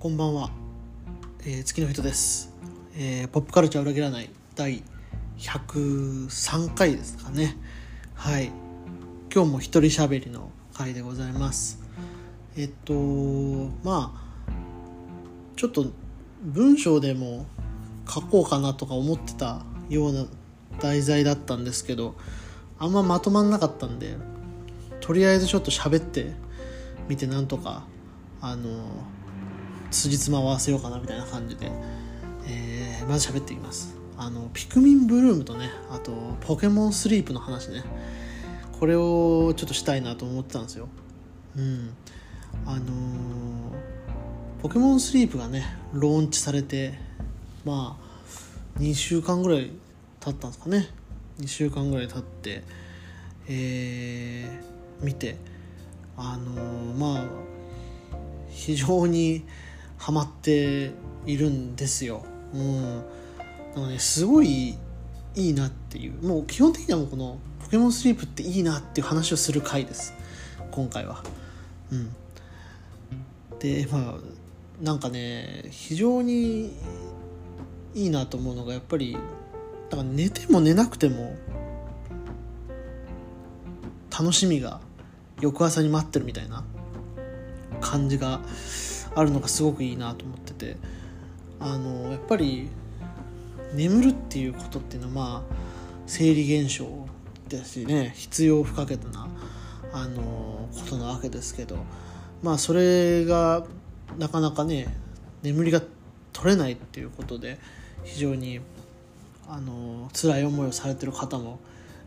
こんばんは、えー、月の人です、えーポップカルチャー裏切らない第103回ですかね。はい。今日も一人喋りの回でございます。えっとまあちょっと文章でも書こうかなとか思ってたような題材だったんですけどあんままとまんなかったんでとりあえずちょっと喋ってみてなんとかあの辻褄を合わせようかなみたいな感じで、えーまず喋っていきます。あのピクミンブルームとねあとポケモンスリープの話ね。これをちょっとしたいなと思ってたんですよ。うん。あのーポケモンスリープがねローンチされてまあ2週間ぐらい経ったんですかね。2週間ぐらい経ってえー見てあのーまあ非常にハマっているんですよ。うん、なんかねすごいいいなっていうもう基本的にはもうこの「ポケモンスリープっていいな」っていう話をする回です今回は。うん、でまあなんかね非常にいいなと思うのがやっぱりだから寝ても寝なくても楽しみが翌朝に待ってるみたいな感じがあるのがすごくいいなと思ってて。あのやっぱり眠るっていうことっていうのはまあ生理現象ですしね。必要不可欠なあのことなわけですけど。まあそれがなかなかね眠りが取れないっていうことで非常にあの辛い思いをされてる方も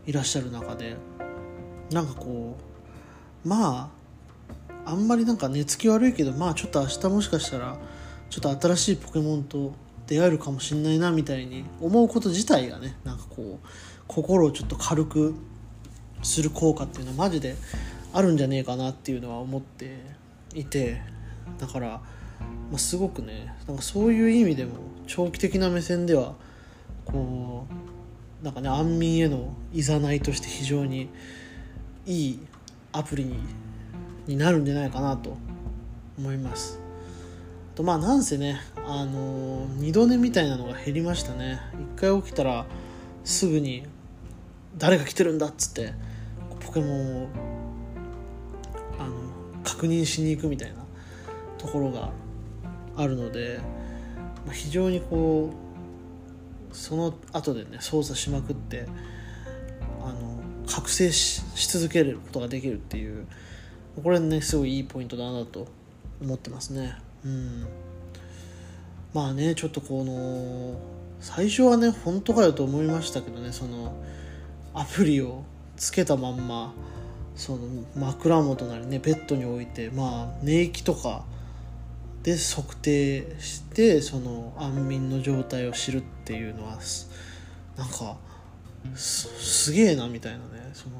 いらっしゃる中でなんかこうまああんまりなんか寝つき悪いけどまあちょっと明日もしかしたらちょっと新しいポケモンと出会えるかもしんないなみたいに思うこと自体がねなんかこう心をちょっと軽くする効果っていうのはマジであるんじゃねえかなっていうのは思っていてだから、まあ、すごくねなんかそういう意味でも長期的な目線ではこうなんかね安眠へのいざないとして非常にいいアプリにになるんじゃないかなと思います。とまあなんせねあのー二度寝みたいなのが減りましたね。一回起きたらすぐに誰が来てるんだっつってポケモンをあの確認しに行くみたいなところがあるので、まあ、非常にこうその後でね操作しまくってあの覚醒しし続けることができるっていうこれねすごいいいポイントだなと思ってますね。うん。まあねちょっとこの最初はね本当かよと思いましたけどねそのアプリをつけたまんまその枕元なりねベッドに置いてまあ寝息とかで測定してその安眠の状態を知るっていうのはなんかすすげえなみたいなねその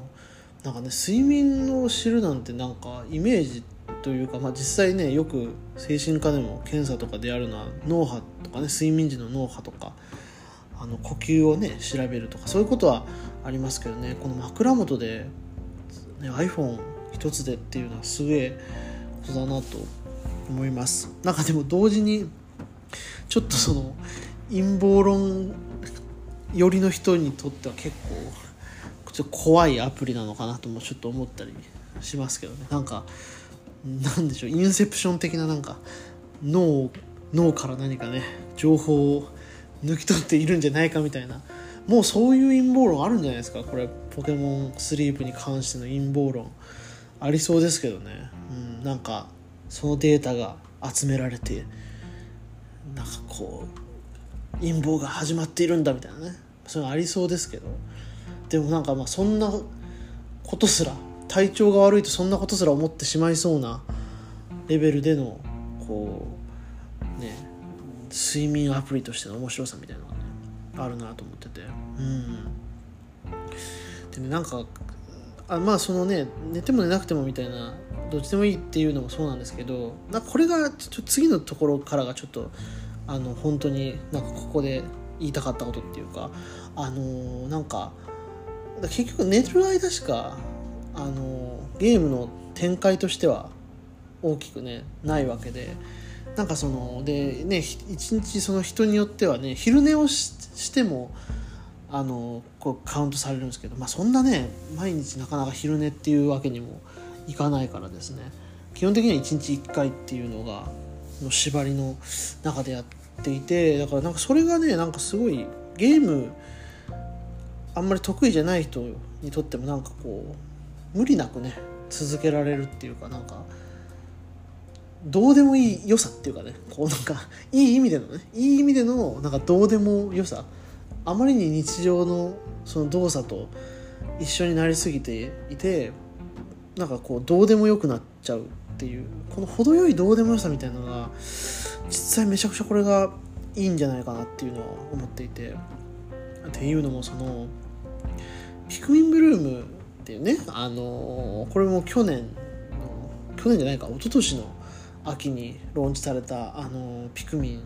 なんかね睡眠を知るなんてなんかイメージというか、まあ、実際ねよく精神科でも検査とかでやるのは脳波とかね睡眠時の脳波とかあの呼吸をね調べるとかそういうことはありますけどねこの枕元で、ね、iPhone 一つでっていうのはすげえことだなと思います。なんかでも同時にちょっとその陰謀論寄りの人にとっては結構ちょっと怖いアプリなのかなともちょっと思ったりしますけどね。なんかなんでしょう。インセプション的ななんか脳脳から何かね情報を抜き取っているんじゃないかみたいな。もうそういう陰謀論あるんじゃないですか。これポケモンスリープに関しての陰謀論。ありそうですけどね、うん、なんかそのデータが集められてなんかこう陰謀が始まっているんだみたいなね。そういうのありそうですけど。でもなんかまあそんなことすら体調が悪いとそんなことすら思ってしまいそうなレベルでのこうね睡眠アプリとしての面白さみたいなのがねあるなと思ってて。うんでねなんかあまあそのね寝ても寝なくてもみたいなどっちでもいいっていうのもそうなんですけどなこれがちょ次のところからがちょっとあの本当になんかここで言いたかったことっていうかあのーなんか結局寝る間しかあのゲームの展開としては大きくねないわけで。なんかそのでね一日その人によってはね昼寝をしてもあのこうカウントされるんですけど、まあ、そんなね毎日なかなか昼寝っていうわけにもいかないからですね。基本的には1日1回っていうのがの縛りの中でやっていてだからなんかそれがねなんかすごいゲームあんまり得意じゃない人にとってもなんかこう無理なくね続けられるっていうかなんかどうでもいい良さっていうかねこうなんか いい意味でのねいい意味でのなんかどうでも良さあまりに日常のその動作と一緒になりすぎていてなんかこうどうでもよくなっちゃうっていうこの程よいどうでもよさみたいなのが実際めちゃくちゃこれがいいんじゃないかなっていうのは思っていてっていうのもそのピクミンブルームっていうねあのこれも去年の去年じゃないか一昨年の秋にローンチされたあのピクミ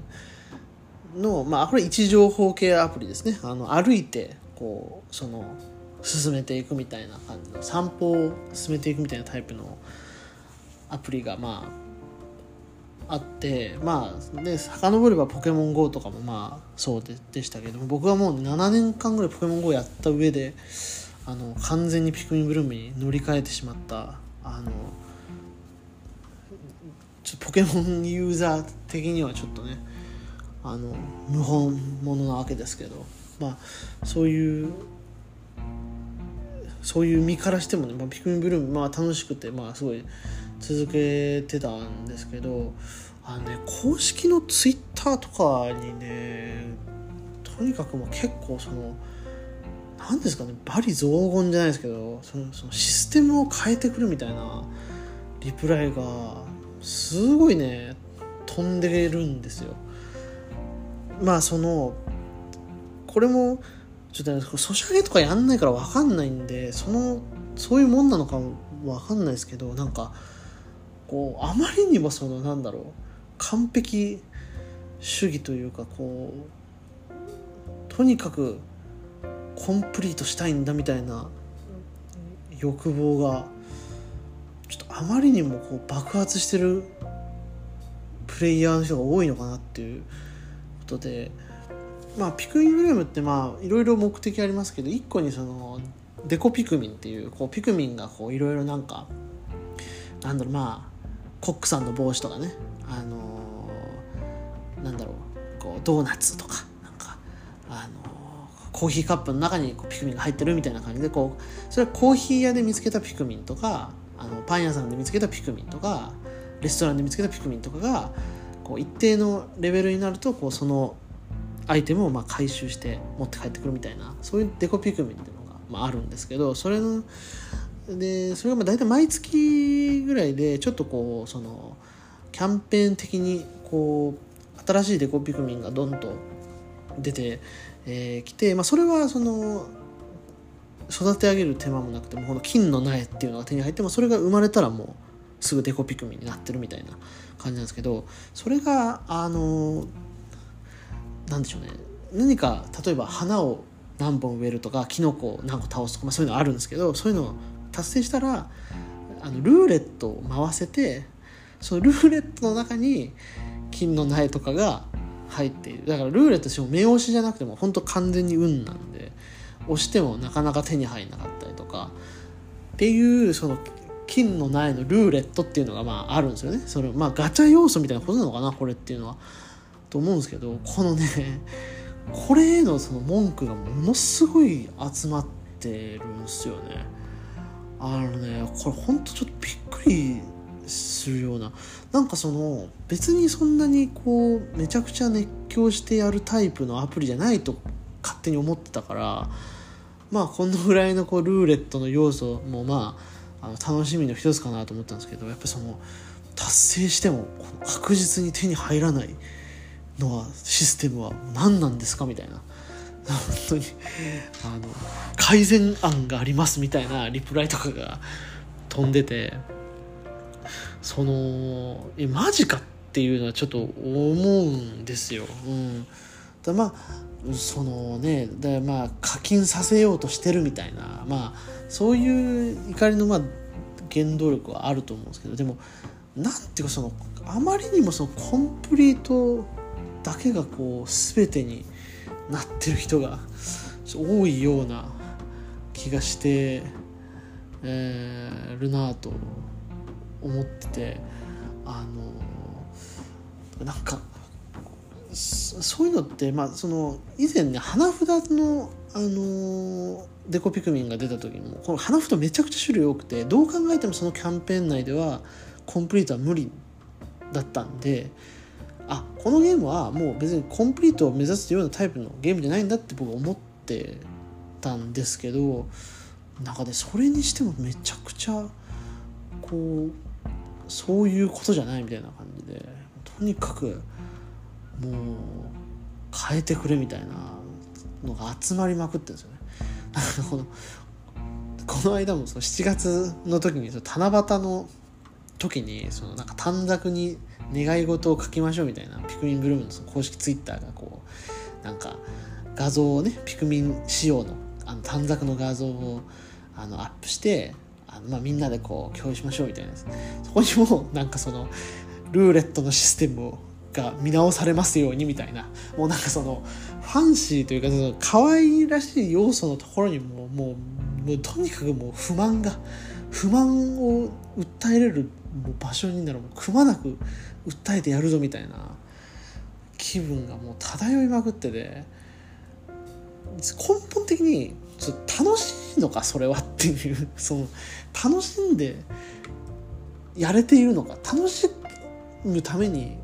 ンのまあこれ位置情報系アプリですね。あの歩いてこうその進めていくみたいな感じの散歩を進めていくみたいなタイプのアプリがまああってまあで遡ればポケモン GO とかもまあそうででしたけども僕はもう7年間ぐらいポケモン GO やった上であの完全にピクミンブルームに乗り換えてしまったあのちょポケモンユーザー的にはちょっとねあの無本物なわけですけどまあそういうそういう身からしてもね、まあ、ピクミンブルームまあ楽しくてまあすごい続けてたんですけどあのね公式のツイッターとかにねとにかくもう結構その何ですかね罵詈雑言じゃないですけどそのそのシステムを変えてくるみたいなリプライがすごいね飛んでるんですよ。まあそのこれもちょっとねソシャゲとかやんないから分かんないんでそのそういうもんなのかも分かんないですけどなんかこうあまりにもそのなんだろう完璧主義というかこうとにかくコンプリートしたいんだみたいな欲望がちょっとあまりにもこう爆発してるプレイヤーの人が多いのかなっていうことでまあピクミンブルームってまあいろいろ目的ありますけど一個にそのデコピクミンっていうこうピクミンがいろいろなんかなんだろうまあコックさんの帽子とかね。あのー、なんだろうこうドーナツとか。なんかあのー、コーヒーカップの中にこうピクミンが入ってるみたいな感じでこうそれはコーヒー屋で見つけたピクミンとかあのパン屋さんで見つけたピクミンとかレストランで見つけたピクミンとかがこう一定のレベルになるとこうそのアイテムをまあ回収して持って帰ってくるみたいなそういうデコピクミンっていうのがまああるんですけどそれのでそれが大体毎月ぐらいでちょっとこうそのキャンペーン的にこう新しいデコピクミンがどんと出てき、えー、て、まあ、それはその育て上げる手間もなくてもこの金の苗っていうのが手に入ってもそれが生まれたらもうすぐデコピクミンになってるみたいな感じなんですけどそれがあのなんでしょうね。何か例えば花を何本植えるとかキノコを何個倒すとか、まあ、そういうのあるんですけどそういうのを達成したらあのルーレットを回せてそのルーレットの中に金の苗とかが入っている。だからルーレットしても目押しじゃなくても本当完全に運なんで押してもなかなか手に入んなかったりとかっていうその金の苗のルーレットっていうのがまああるんですよね。それまあガチャ要素みたいなことなのかなこれっていうのは。と思うんですけどこのねこれへのその文句がものすごい集まってるんですよね。あのねこれほんとちょっとびっくりするようななんかその別にそんなにこうめちゃくちゃ熱狂してやるタイプのアプリじゃないと勝手に思ってたからまあこのぐらいのこうルーレットの要素もまああの楽しみの一つかなと思ったんですけどやっぱその達成しても確実に手に入らないのはシステムは何なんですかみたいな。本当にあの改善案がありますみたいなリプライとかが飛んでてそのえマジかっていうのはちょっと思うんですよ。うん、だまあそのねだまあ課金させようとしてるみたいなまあそういう怒りのまあ原動力はあると思うんですけどでもなんていうかそのあまりにもそのコンプリートだけがこう全てになってる人が多いような気がして、えー、るなと思っててあのなんかそういうのってまあその以前ね花札のあのデコピクミンが出た時もこの花札めちゃくちゃ種類多くてどう考えてもそのキャンペーン内ではコンプリートは無理だったんであこのゲームはもう別にコンプリートを目指すようなタイプのゲームじゃないんだって僕は思ってたんですけどなんかねそれにしてもめちゃくちゃこうそういうことじゃないみたいな感じでとにかくもう変えてくれみたいなのが集まりまくってるんですよね。このこの間もその7月の時にその七夕の時にそのなんか短冊に願い事を書きましょうみたいなピクミンブルームのその公式ツイッターがこうなんか画像をねピクミン仕様のあの短冊の画像をあのアップしてあの、まあ、みんなでこう共有しましょうみたいなそこにもなんかそのルーレットのシステムをが見直されますようにみたいな。もうなんかそのファンシーというかその可愛らしい要素のところにももうもうとにかくもう不満が不満を訴えれるもう場所になるもうくまなく訴えてやるぞみたいな気分がもう漂いまくってて根本的にちょっと楽しいのかそれはっていう その楽しんでやれているのか楽しむために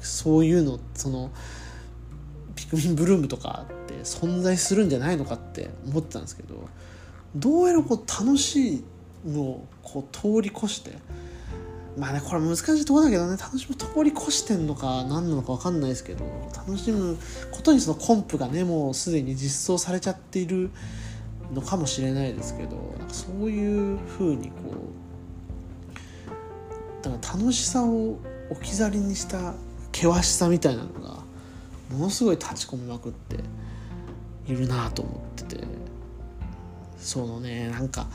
そういうのそのピクミンブルームとかって存在するんじゃないのかって思ってたんですけどどうやらこう楽しいのをこう通り越してまあねこれ難しいとこだけどね楽しむ通り越してんのか何なのか分かんないですけど楽しむことにそのコンプがねもうすでに実装されちゃっているのかもしれないですけどなんかそういうふうにこうだから楽しさを置き去りにした険しさみたいなのがものすごい立ち込みまくっているなと思っててそのねなんか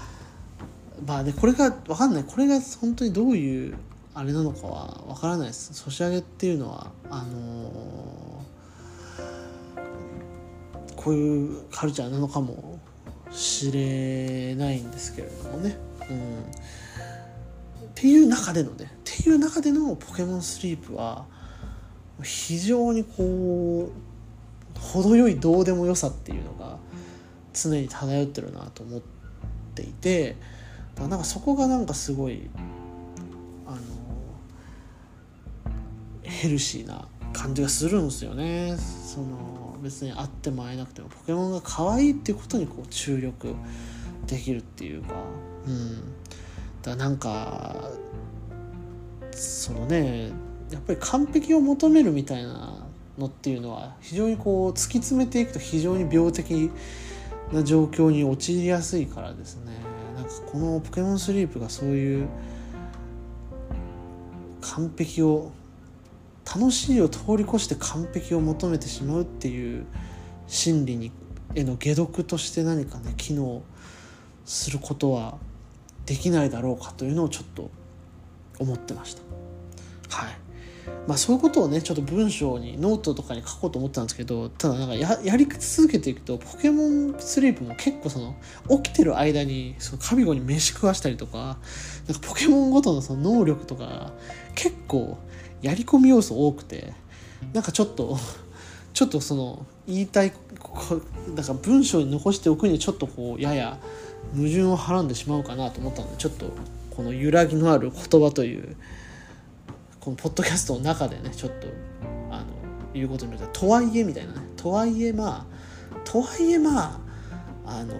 まあねこれが分かんない。これが本当にどういうあれなのかは分からないです。ソシャゲっていうのはあのー、こういうカルチャーなのかもしれないんですけれどもね、うん、っていう中でのねっていう中でのポケモンスリープは非常にこう程よいどうでもよさっていうのが常に漂ってるなと思っていてなんかそこがなんかすごいあのヘルシーな感じがするんですよね。その別に会っても会えなくてもポケモンが可愛いっていうことにこう注力できるっていうか。うん。だからなんかそのねやっぱり完璧を求めるみたいなのっていうのは非常にこう突き詰めていくと非常に病的な状況に陥りやすいからですねなんかこのポケモンスリープがそういう完璧を楽しいを通り越して完璧を求めてしまうっていう心理にへの解毒として何かね機能することはできないだろうかというのをちょっと思ってました。はいまあ、そういうことをねちょっと文章にノートとかに書こうと思ったんですけどただなんかやり続けていくとポケモンスリープも結構その起きてる間にそのカビゴンに飯食わしたりとかなんかポケモンごとのその能力とか結構やり込み要素多くてなんかちょっとちょっとその言いたいなんか文章に残しておくにはちょっとこうやや矛盾をはらんでしまうかなと思ったのでちょっとこの揺らぎのある言葉というこのポッドキャストの中でねちょっとあの言うことによってとはいえみたいなね。とはいえまあとはいえまああの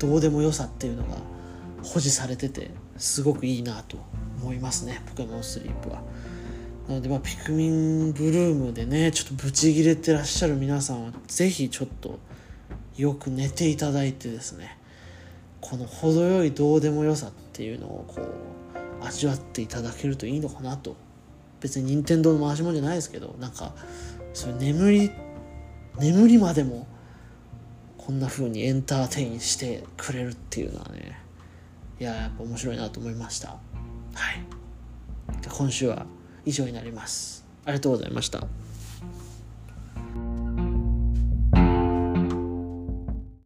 どうでもよさっていうのが保持されててすごくいいなと思いますね。ポケモンスリープは。なのでまあピクミンブルームでねちょっとブチギレてらっしゃる皆さんは是非ちょっとよく寝ていただいてですね。この程よいどうでもよさっていうのをこう味わっていただけるといいのかなと別に任天堂の回し物じゃないですけどなんかそういう眠り眠りまでもこんな風にエンターテインしてくれるっていうのはねいややっぱ面白いなと思いました。はい。今週は以上になります。ありがとうございました。